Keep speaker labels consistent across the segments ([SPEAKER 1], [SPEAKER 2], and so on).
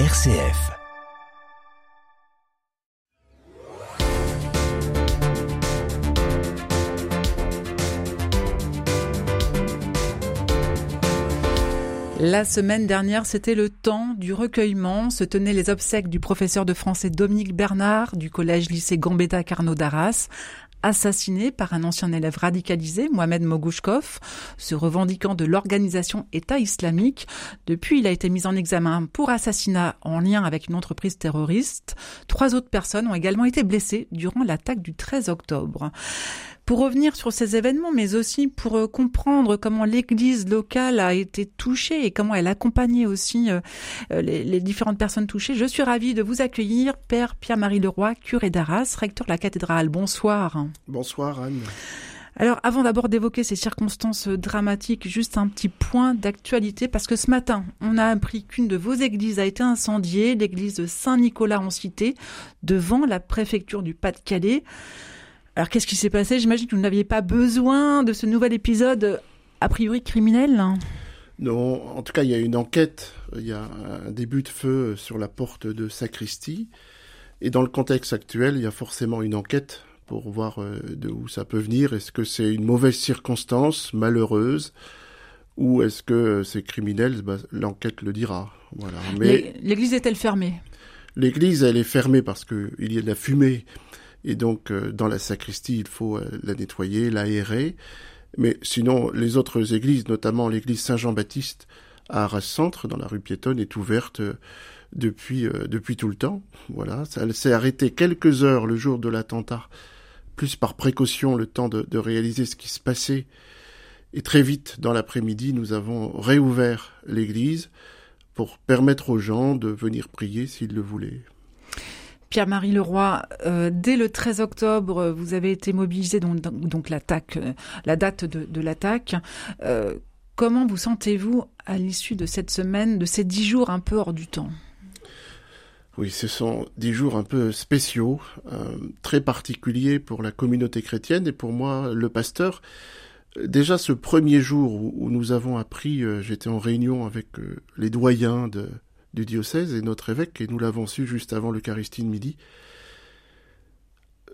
[SPEAKER 1] RCF.
[SPEAKER 2] La semaine dernière, c'était le temps du recueillement. Se tenaient les obsèques du professeur de français Dominique Bernard du collège lycée Gambetta Carnot d'Arras, assassiné par un ancien élève radicalisé, Mohamed Mogouchkov, se revendiquant de l'organisation État islamique. Depuis, il a été mis en examen pour assassinat en lien avec une entreprise terroriste. Trois autres personnes ont également été blessées durant l'attaque du 13 octobre pour revenir sur ces événements, mais aussi pour euh, comprendre comment l'Église locale a été touchée et comment elle accompagnait aussi euh, euh, les, différentes personnes touchées. Je suis ravie de vous accueillir, Père Pierre-Marie Leroy, curé d'Arras, recteur de la cathédrale. Bonsoir.
[SPEAKER 3] Bonsoir Anne.
[SPEAKER 2] Alors, avant d'abord d'évoquer ces circonstances dramatiques, juste un petit point d'actualité, parce que ce matin, on a appris qu'une de vos églises a été incendiée, l'église de Saint-Nicolas en Cité, devant la préfecture du Pas-de-Calais. Alors qu'est-ce qui s'est passé? J'imagine que vous n'aviez pas besoin de ce nouvel épisode a priori criminel.
[SPEAKER 3] Non, en tout cas, il y a une enquête, il y a un début de feu sur la porte de sacristie. Et dans le contexte actuel, il y a forcément une enquête pour voir euh, de où ça peut venir. Est-ce que c'est une mauvaise circonstance, malheureuse, ou est-ce que c'est criminel? Bah, L'enquête le dira. Voilà.
[SPEAKER 2] Mais l'église est-elle fermée?
[SPEAKER 3] L'église, elle est fermée parce qu'il y a de la fumée et donc, euh, dans la sacristie, il faut euh, la nettoyer, l'aérer. Mais sinon, les autres églises, notamment l'église Saint-Jean-Baptiste à Arras-Centre, dans la rue piétonne, est ouverte euh, depuis, depuis tout le temps. Voilà. Ça s'est arrêté quelques heures le jour de l'attentat, plus par précaution, le temps de, de réaliser ce qui se passait. Et très vite, dans l'après-midi, nous avons réouvert l'église pour permettre aux gens de venir prier s'ils le voulaient.
[SPEAKER 2] Pierre-Marie Leroy, euh, dès le 13 octobre, vous avez été mobilisé, donc, l'attaque, euh, la date de, l'attaque. Euh, comment vous sentez-vous à l'issue de cette semaine, de ces dix jours un peu hors du temps?
[SPEAKER 3] Oui, ce sont dix jours un peu spéciaux, très particuliers pour la communauté chrétienne et pour moi, le pasteur. Déjà, ce premier jour où, nous avons appris, j'étais en réunion avec les doyens de, du diocèse et notre évêque, et nous l'avons su juste avant l'Eucharistie de midi.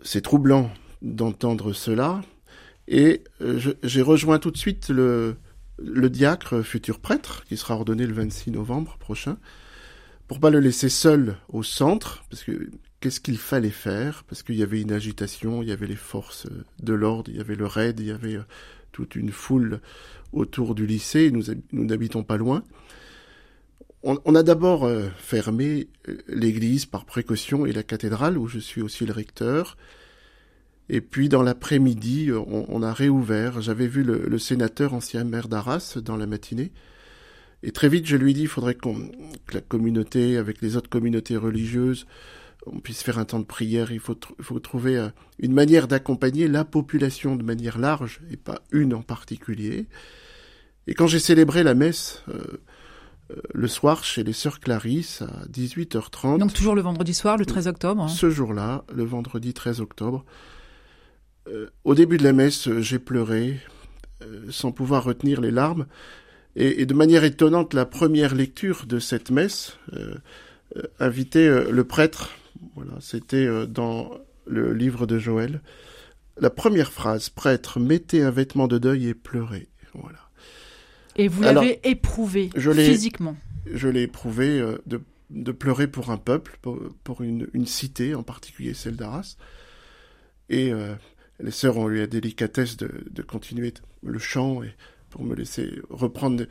[SPEAKER 3] C'est troublant d'entendre cela, et euh, j'ai rejoint tout de suite le, diacre futur prêtre, qui sera ordonné le 26 novembre prochain, pour pas le laisser seul au centre, parce que qu'est-ce qu'il fallait faire? Parce qu'il y avait une agitation, il y avait les forces de l'ordre, il y avait le raid, il y avait euh, toute une foule autour du lycée, nous, nous n'habitons pas loin on, a d'abord euh, fermé euh, l'église par précaution et la cathédrale où je suis aussi le recteur. Et puis dans l'après-midi, euh, on, a réouvert. J'avais vu le, sénateur ancien maire d'Arras dans la matinée. Et très vite, je lui ai dit, il faudrait que la communauté, avec les autres communautés religieuses, on puisse faire un temps de prière. Il faut, trouver une manière d'accompagner la population de manière large et pas une en particulier. Et quand j'ai célébré la messe, le soir chez les sœurs Clarisse à 18h30.
[SPEAKER 2] Donc toujours le vendredi soir, le 13 octobre. Hein.
[SPEAKER 3] Ce jour-là, le vendredi 13 octobre. Euh, au début de la messe, euh, j'ai pleuré, sans pouvoir retenir les larmes. Et, de manière étonnante, la première lecture de cette messe invitait le prêtre. Voilà, c'était dans le livre de Joël. La première phrase, prêtre, mettez un vêtement de deuil et pleurez. Voilà.
[SPEAKER 2] Et vous l'avez éprouvé physiquement
[SPEAKER 3] Je l'ai éprouvé euh, de, pleurer pour un peuple, pour, une, cité, en particulier celle d'Arras. Et euh, les sœurs ont eu la délicatesse de, continuer le chant et pour me laisser reprendre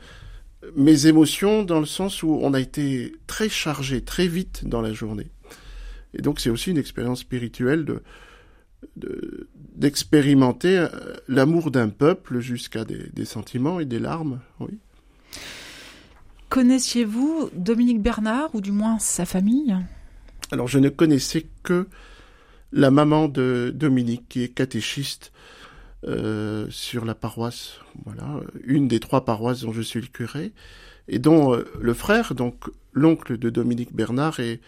[SPEAKER 3] mes émotions dans le sens où on a été très chargé très vite dans la journée. Et donc c'est aussi une expérience spirituelle de, d'expérimenter euh, l'amour d'un peuple jusqu'à des, sentiments et des larmes, oui.
[SPEAKER 2] Connaissiez-vous Dominique Bernard, ou du moins sa famille?
[SPEAKER 3] Alors je ne connaissais que la maman de Dominique, qui est catéchiste euh, sur la paroisse, voilà, une des trois paroisses dont je suis le curé, et dont euh, le frère, donc l'oncle de Dominique Bernard, est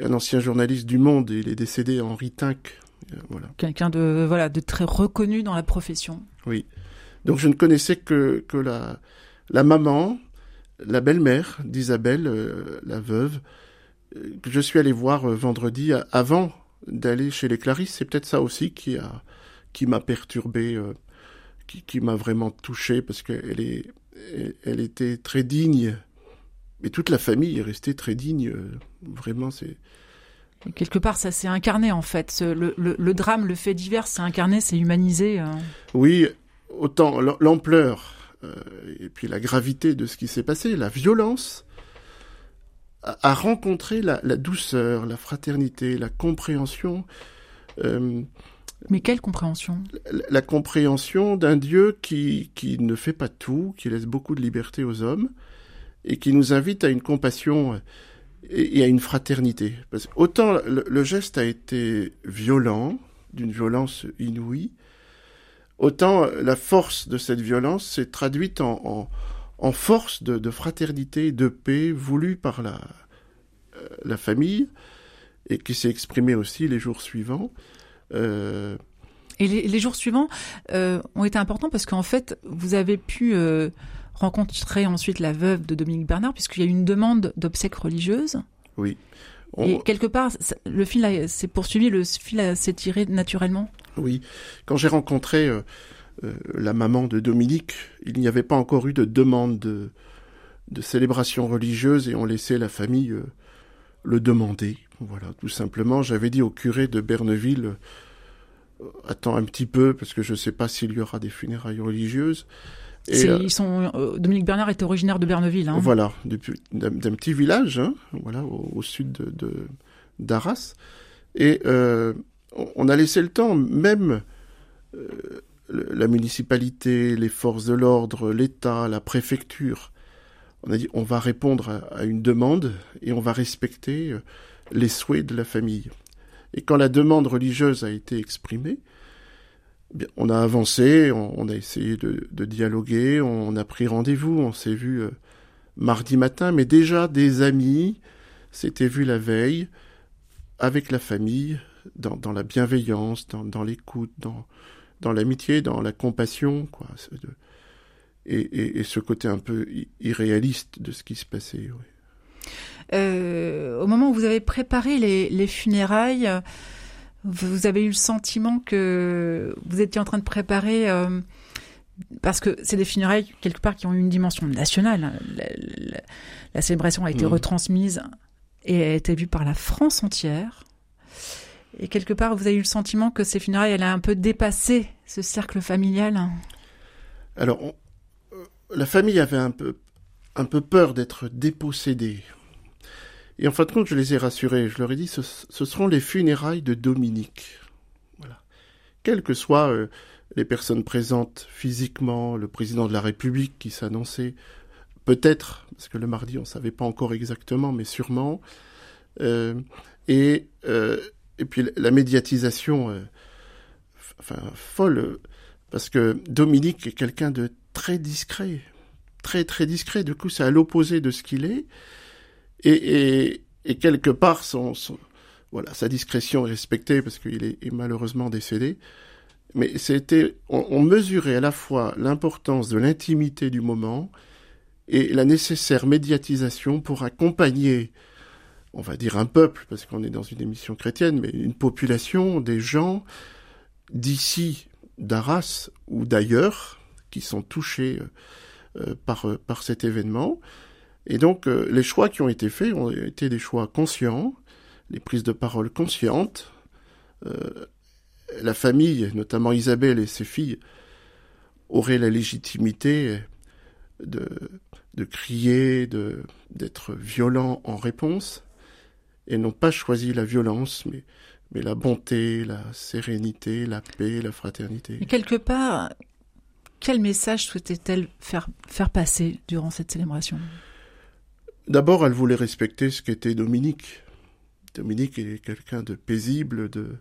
[SPEAKER 3] un ancien journaliste du Monde, il est décédé Henri Tinck
[SPEAKER 2] voilà. Quelqu'un de voilà de très reconnu dans la profession.
[SPEAKER 3] Oui. Donc je ne connaissais que que la la maman, la belle-mère d'Isabelle, euh, la veuve, que je suis allé voir vendredi avant d'aller chez les Clarisses. C'est peut-être ça aussi qui a qui m'a perturbé, qui, qui m'a vraiment touché parce qu'elle est elle était très digne. Et toute la famille est restée très digne. Vraiment, c'est
[SPEAKER 2] Quelque part, ça s'est incarné en fait. Le, le, drame, le fait divers, c'est incarné, c'est humanisé. Hein.
[SPEAKER 3] Oui, autant l'ampleur euh, et puis la gravité de ce qui s'est passé, la violence, a, rencontré la, douceur, la fraternité, la compréhension.
[SPEAKER 2] Euh, Mais quelle compréhension?
[SPEAKER 3] la, la, compréhension d'un Dieu qui, qui ne fait pas tout, qui laisse beaucoup de liberté aux hommes et qui nous invite à une compassion et, à une fraternité. Autant le, geste a été violent, d'une violence inouïe, autant la force de cette violence s'est traduite en, force de, fraternité, de paix voulue par la, euh, la famille et qui s'est exprimée aussi les jours suivants.
[SPEAKER 2] Euh... Et les, jours suivants euh, ont été importants parce qu'en fait, vous avez pu rencontrer ensuite la veuve de Dominique Bernard, puisqu'il y a eu une demande d'obsèques religieuses.
[SPEAKER 3] Oui.
[SPEAKER 2] Et quelque part, le fil s'est poursuivi, le fil s'est tiré naturellement.
[SPEAKER 3] Oui. Quand j'ai rencontré euh, euh, la maman de Dominique, il n'y avait pas encore eu de demande de, de célébration religieuse et on laissait la famille euh, le demander. Voilà, tout simplement. J'avais dit au curé de Berneville, attends un petit peu parce que je ne sais pas s'il y aura des funérailles religieuses.
[SPEAKER 2] Euh, ils sont, euh, Dominique Bernard est originaire de Berneville. Hein.
[SPEAKER 3] Voilà, d'un petit village, hein, voilà, au, sud de d'Arras. Et euh, on a laissé le temps, même la municipalité, les forces de l'ordre, l'État, la préfecture. On a dit on va répondre à, une demande et on va respecter les souhaits de la famille. Et quand la demande religieuse a été exprimée, on a avancé, on, a essayé de, dialoguer, on, a pris rendez-vous, on s'est vu euh, mardi matin, mais déjà des amis s'étaient vus la veille avec la famille, dans, la bienveillance, dans, l'écoute, dans, l'amitié, dans la compassion, quoi. Et, ce côté un peu irréaliste de ce qui se passait.
[SPEAKER 2] Euh, au moment où vous avez préparé les funérailles, vous avez eu le sentiment que vous étiez en train de préparer, euh, parce que c'est des funérailles quelque part qui ont une dimension nationale. La, célébration a été mmh. retransmise et a été vue par la France entière. Et quelque part, vous avez eu le sentiment que ces funérailles allaient un peu dépasser ce cercle familial?
[SPEAKER 3] Alors, euh, la famille avait un peu, un peu peur d'être dépossédée. Et en fin de compte, je les ai rassurés. Je leur ai dit, ce, seront les funérailles de Dominique. Voilà. Quelles que soient euh, les personnes présentes physiquement, le président de la République qui s'annonçait, peut-être, parce que le mardi, on ne savait pas encore exactement, mais sûrement. Euh, et, euh, et puis la médiatisation, enfin, folle, parce que Dominique est quelqu'un de très discret. Très, très discret. Du coup, c'est à l'opposé de ce qu'il est. Et, quelque part, sa discrétion est respectée parce qu'il est, malheureusement décédé. Mais c'était, on, mesurait à la fois l'importance de l'intimité du moment et la nécessaire médiatisation pour accompagner, on va dire un peuple, parce qu'on est dans une émission chrétienne, mais une population, des gens d'ici, d'Arras ou d'ailleurs, qui sont touchés euh, par cet événement. Et donc, euh, les choix qui ont été faits ont été des choix conscients, les prises de parole conscientes. Euh, la famille, notamment Isabelle et ses filles, auraient la légitimité de, de crier, de, d'être violents en réponse, et n'ont pas choisi la violence, mais, mais la bonté, la sérénité, la paix, la fraternité.
[SPEAKER 2] Et quelque part, quel message souhaitait-elle faire, faire passer durant cette célébration?
[SPEAKER 3] D'abord, elle voulait respecter ce qu'était Dominique. Dominique est quelqu'un de paisible, de,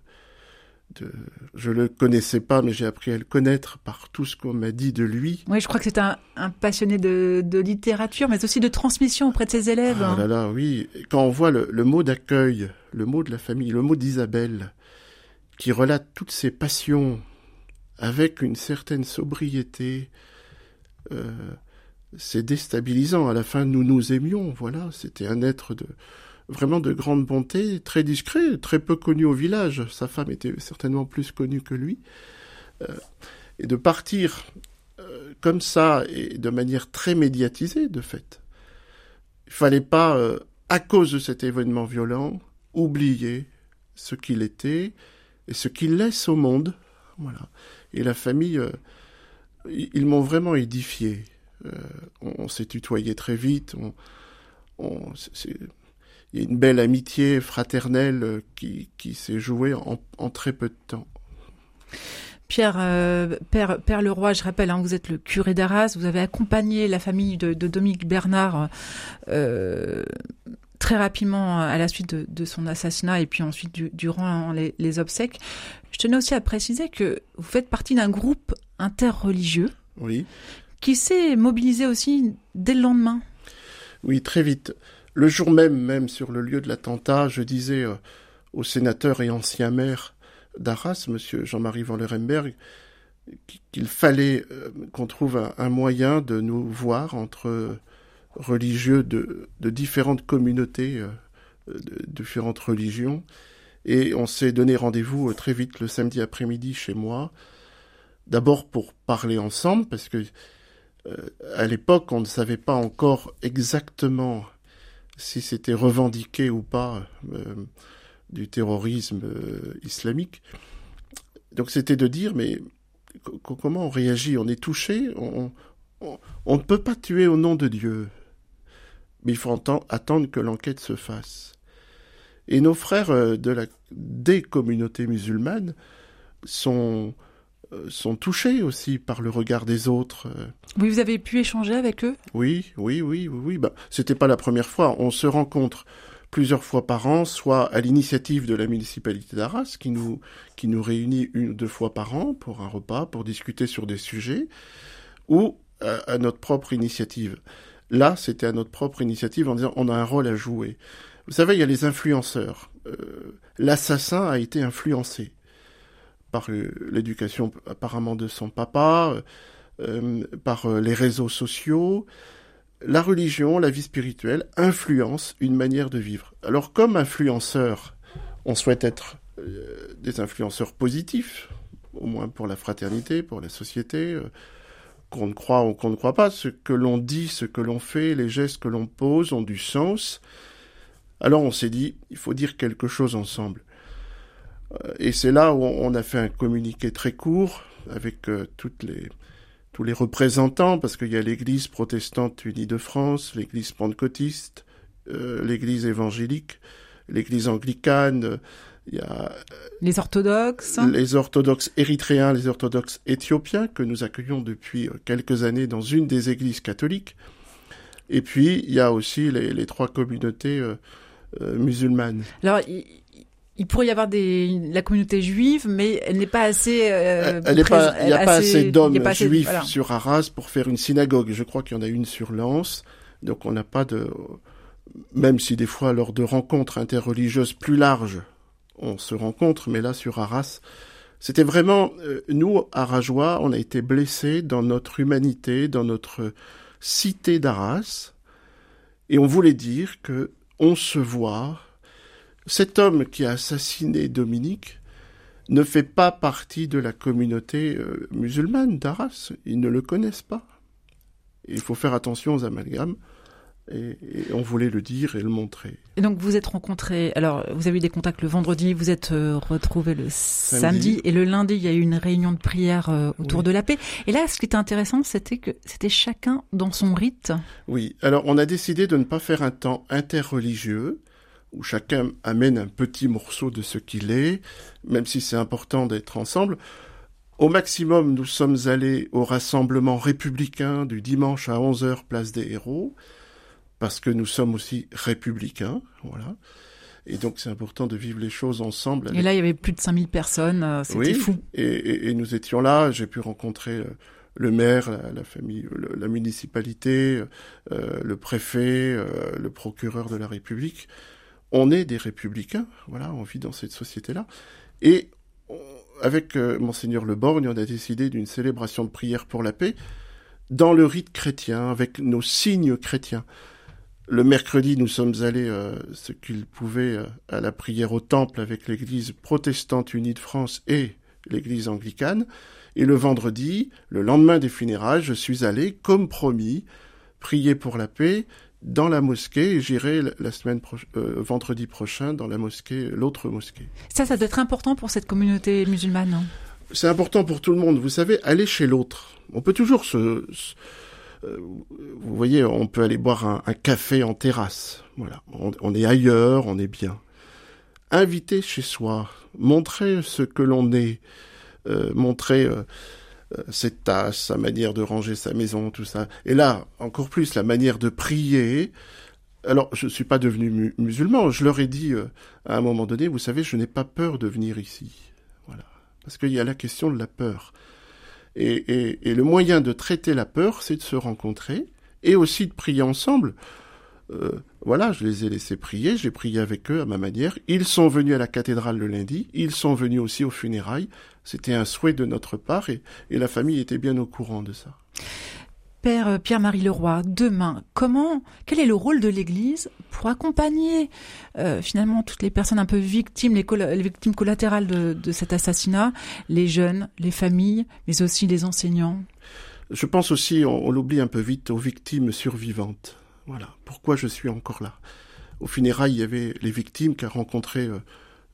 [SPEAKER 3] de, je le connaissais pas, mais j'ai appris à le connaître par tout ce qu'on m'a dit de lui.
[SPEAKER 2] Oui, je crois que c'est un, un, passionné de, de, littérature, mais aussi de transmission auprès de ses élèves.
[SPEAKER 3] Ah là là, oui. Quand on voit le, le mot d'accueil, le mot de la famille, le mot d'Isabelle, qui relate toutes ses passions avec une certaine sobriété, euh, c'est déstabilisant. À la fin, nous nous aimions, voilà. C'était un être de, vraiment de grande bonté, très discret, très peu connu au village. Sa femme était certainement plus connue que lui. Euh, et de partir euh, comme ça et de manière très médiatisée, de fait. Il fallait pas, euh, à cause de cet événement violent, oublier ce qu'il était et ce qu'il laisse au monde. Voilà. Et la famille, ils m'ont vraiment édifié. On, s'est tutoyé très vite. On, on, il y a une belle amitié fraternelle euh, qui, qui s'est jouée en, en, très peu de temps.
[SPEAKER 2] Pierre, euh, Père, Père Leroy, je rappelle, hein, vous êtes le curé d'Arras, vous avez accompagné la famille de, de Dominique Bernard euh, très rapidement à la suite de, de, son assassinat et puis ensuite du, durant les, les, obsèques. Je tenais aussi à préciser que vous faites partie d'un groupe interreligieux
[SPEAKER 3] oui.
[SPEAKER 2] Qui s'est mobilisé aussi dès le lendemain.
[SPEAKER 3] Oui, très vite. Le jour même, même sur le lieu de l'attentat, je disais euh, au sénateur et ancien maire d'Arras, monsieur Jean-Marie Van Lerenberg, qu'il fallait euh, qu'on trouve un, moyen de nous voir entre religieux de, différentes communautés, euh, de différentes religions. Et on s'est donné rendez-vous très vite le samedi après-midi chez moi. D'abord pour parler ensemble, parce que à l'époque, on ne savait pas encore exactement si c'était revendiqué ou pas euh, du terrorisme euh, islamique. Donc c'était de dire, mais comment on réagit? On est touché? On, ne peut pas tuer au nom de Dieu, mais il faut attendre que l'enquête se fasse. Et nos frères euh, de la, des communautés musulmanes sont euh, sont touchés aussi par le regard des autres. Euh.
[SPEAKER 2] Oui, vous avez pu échanger avec eux?
[SPEAKER 3] Oui, oui, oui, oui. oui. Bah, c'était pas la première fois. On se rencontre plusieurs fois par an, soit à l'initiative de la municipalité d'Arras, qui nous, qui nous réunit une ou deux fois par an pour un repas, pour discuter sur des sujets, ou à, notre propre initiative. Là, c'était à notre propre initiative en disant on a un rôle à jouer. Vous savez, il y a les influenceurs. Euh, l'assassin a été influencé par euh, l'éducation apparemment de son papa, euh, par euh, les réseaux sociaux. La religion, la vie spirituelle influencent une manière de vivre. Alors comme influenceur, on souhaite être des influenceurs positifs, au moins pour la fraternité, pour la société, qu'on ne croit ou qu'on ne croit pas. Ce que l'on dit, ce que l'on fait, les gestes que l'on pose ont du sens. Alors on s'est dit, il faut dire quelque chose ensemble. Et c'est là où on a fait un communiqué très court avec euh, toutes les, tous les représentants, parce qu'il y a l'Église protestante unie de France, l'Église pentecôtiste, euh, l'Église évangélique, l'Église anglicane, il y a
[SPEAKER 2] les orthodoxes,
[SPEAKER 3] les orthodoxes érythréens, les orthodoxes éthiopiens que nous accueillons depuis quelques années dans une des églises catholiques. Et puis il y a aussi les, les trois communautés euh, musulmanes.
[SPEAKER 2] Alors il pourrait y avoir des, la communauté juive, mais elle n'est pas assez. Euh,
[SPEAKER 3] il n'y a pas assez d'hommes juifs sur Arras pour faire une synagogue. Je crois qu'il y en a une sur Lens, donc on n'a pas de. Même si des fois, lors de rencontres interreligieuses plus larges, on se rencontre, mais là sur Arras, c'était vraiment euh, nous, Arajois, on a été blessés dans notre humanité, dans notre cité d'Arras, et on voulait dire que on se voit cet homme qui a assassiné Dominique ne fait pas partie de la communauté euh, musulmane d'Arras. Ils ne le connaissent pas. il faut faire attention aux amalgames. Et, on voulait le dire et le montrer.
[SPEAKER 2] Et donc vous êtes rencontrés, alors vous avez eu des contacts le vendredi, vous êtes euh, retrouvés le samedi. et le lundi il y a eu une réunion de prière euh, autour de la paix. Et là ce qui était intéressant c'était que c'était chacun dans son rite.
[SPEAKER 3] Oui, alors on a décidé de ne pas faire un temps interreligieux, où chacun amène un petit morceau de ce qu'il est, même si c'est important d'être ensemble. Au maximum, nous sommes allés au rassemblement républicain du dimanche à 11h, place des héros, parce que nous sommes aussi républicains, voilà. Et donc c'est important de vivre les choses ensemble.
[SPEAKER 2] Et là, il y avait plus de 5000 personnes, euh, c'était fou.
[SPEAKER 3] Et, et, nous étions là, j'ai pu rencontrer euh, le maire, la, famille, la municipalité, euh, le préfet, le procureur de la République on est des républicains, voilà, on vit dans cette société-là. Et avec euh, monseigneur Le Borgne, on a décidé d'une célébration de prière pour la paix dans le rite chrétien, avec nos signes chrétiens. Le mercredi, nous sommes allés, euh, ce qu'ils pouvaient, euh, à la prière au temple avec l'Église protestante unie de France et l'Église anglicane. Et le vendredi, le lendemain des funérailles, je suis allé, comme promis, prier pour la paix dans la mosquée et j'irai la semaine euh, vendredi prochain dans la mosquée, l'autre mosquée.
[SPEAKER 2] Ça, ça doit être important pour cette communauté musulmane.
[SPEAKER 3] C'est important pour tout le monde. Vous savez, aller chez l'autre. On peut toujours se, euh, vous voyez, on peut aller boire un, café en terrasse. Voilà, on, est ailleurs, on est bien. Inviter chez soi, montrer ce que l'on est, euh, montrer ses tâches, sa manière de ranger sa maison, tout ça. Et là, encore plus, la manière de prier. Alors, je ne suis pas devenu musulman. Je leur ai dit à un moment donné, vous savez, je n'ai pas peur de venir ici. Voilà, parce qu'il y a la question de la peur. Et, le moyen de traiter la peur, c'est de se rencontrer et aussi de prier ensemble. Euh, voilà, je les ai laissés prier, j'ai prié avec eux à ma manière. Ils sont venus à la cathédrale le lundi, ils sont venus aussi aux funérailles. C'était un souhait de notre part et la famille était bien au courant de ça.
[SPEAKER 2] Père euh, Pierre-Marie Leroy, demain, comment, quel est le rôle de l'Église pour accompagner euh, finalement toutes les personnes un peu victimes, les, victimes collatérales de, cet assassinat, les jeunes, les familles, mais aussi les enseignants?
[SPEAKER 3] Je pense aussi, on, l'oublie un peu vite, aux victimes survivantes. Voilà, pourquoi je suis encore là? Au funérailles, il y avait les victimes qu'a rencontré euh,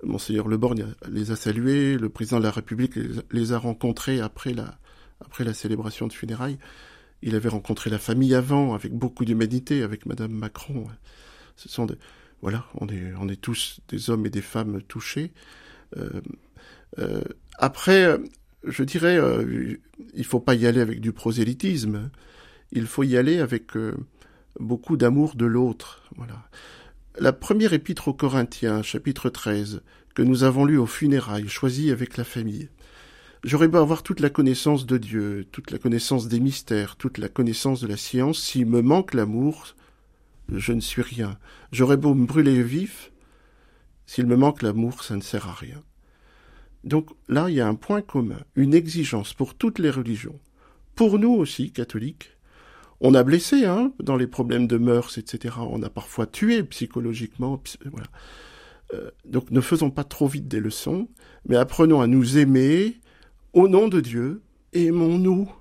[SPEAKER 3] Monseigneur Leborgne les a salués, le président de la République les, a rencontrés après la, célébration de funérailles. Il avait rencontré la famille avant, avec beaucoup d'humanité, avec Madame Macron. Ce sont des, voilà, on est, tous des hommes et des femmes touchés. Euh, euh, après, je dirais, euh, il faut pas y aller avec du prosélytisme. Il faut y aller avec beaucoup d'amour de l'autre. Voilà. La première épître aux Corinthiens, chapitre 13, que nous avons lu aux funérailles, choisie avec la famille. J'aurais beau avoir toute la connaissance de Dieu, toute la connaissance des mystères, toute la connaissance de la science, s'il me manque l'amour, je ne suis rien. J'aurais beau me brûler vif, s'il me manque l'amour, ça ne sert à rien. Donc là, il y a un point commun, une exigence pour toutes les religions. Pour nous aussi, catholiques, on a blessé, hein, dans les problèmes de mœurs, etc. On a parfois tué psychologiquement. Euh, donc ne faisons pas trop vite des leçons, mais apprenons à nous aimer, au nom de Dieu, aimons-nous,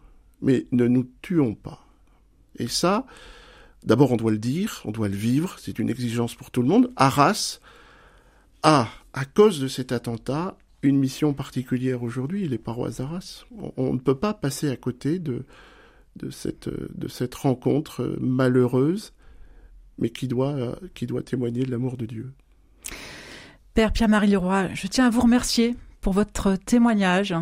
[SPEAKER 3] mais ne nous tuons pas. Et ça, d'abord on doit le dire, on doit le vivre, c'est une exigence pour tout le monde. Arras a, à cause de cet attentat, une mission particulière aujourd'hui, les paroisses d'Arras. On, ne peut pas passer à côté de, de, cette, de cette rencontre malheureuse, mais qui doit, qui doit témoigner de l'amour de Dieu.
[SPEAKER 2] Père Pierre-Marie Leroy, je tiens à vous remercier pour votre témoignage.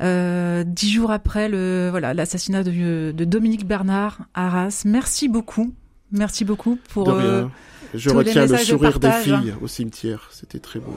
[SPEAKER 2] Euh, dix jours après le voilà l'assassinat de, Dominique Bernard à Arras. Merci beaucoup, merci beaucoup pour.
[SPEAKER 3] De. Euh, Je retiens le sourire des filles au cimetière, c'était très beau.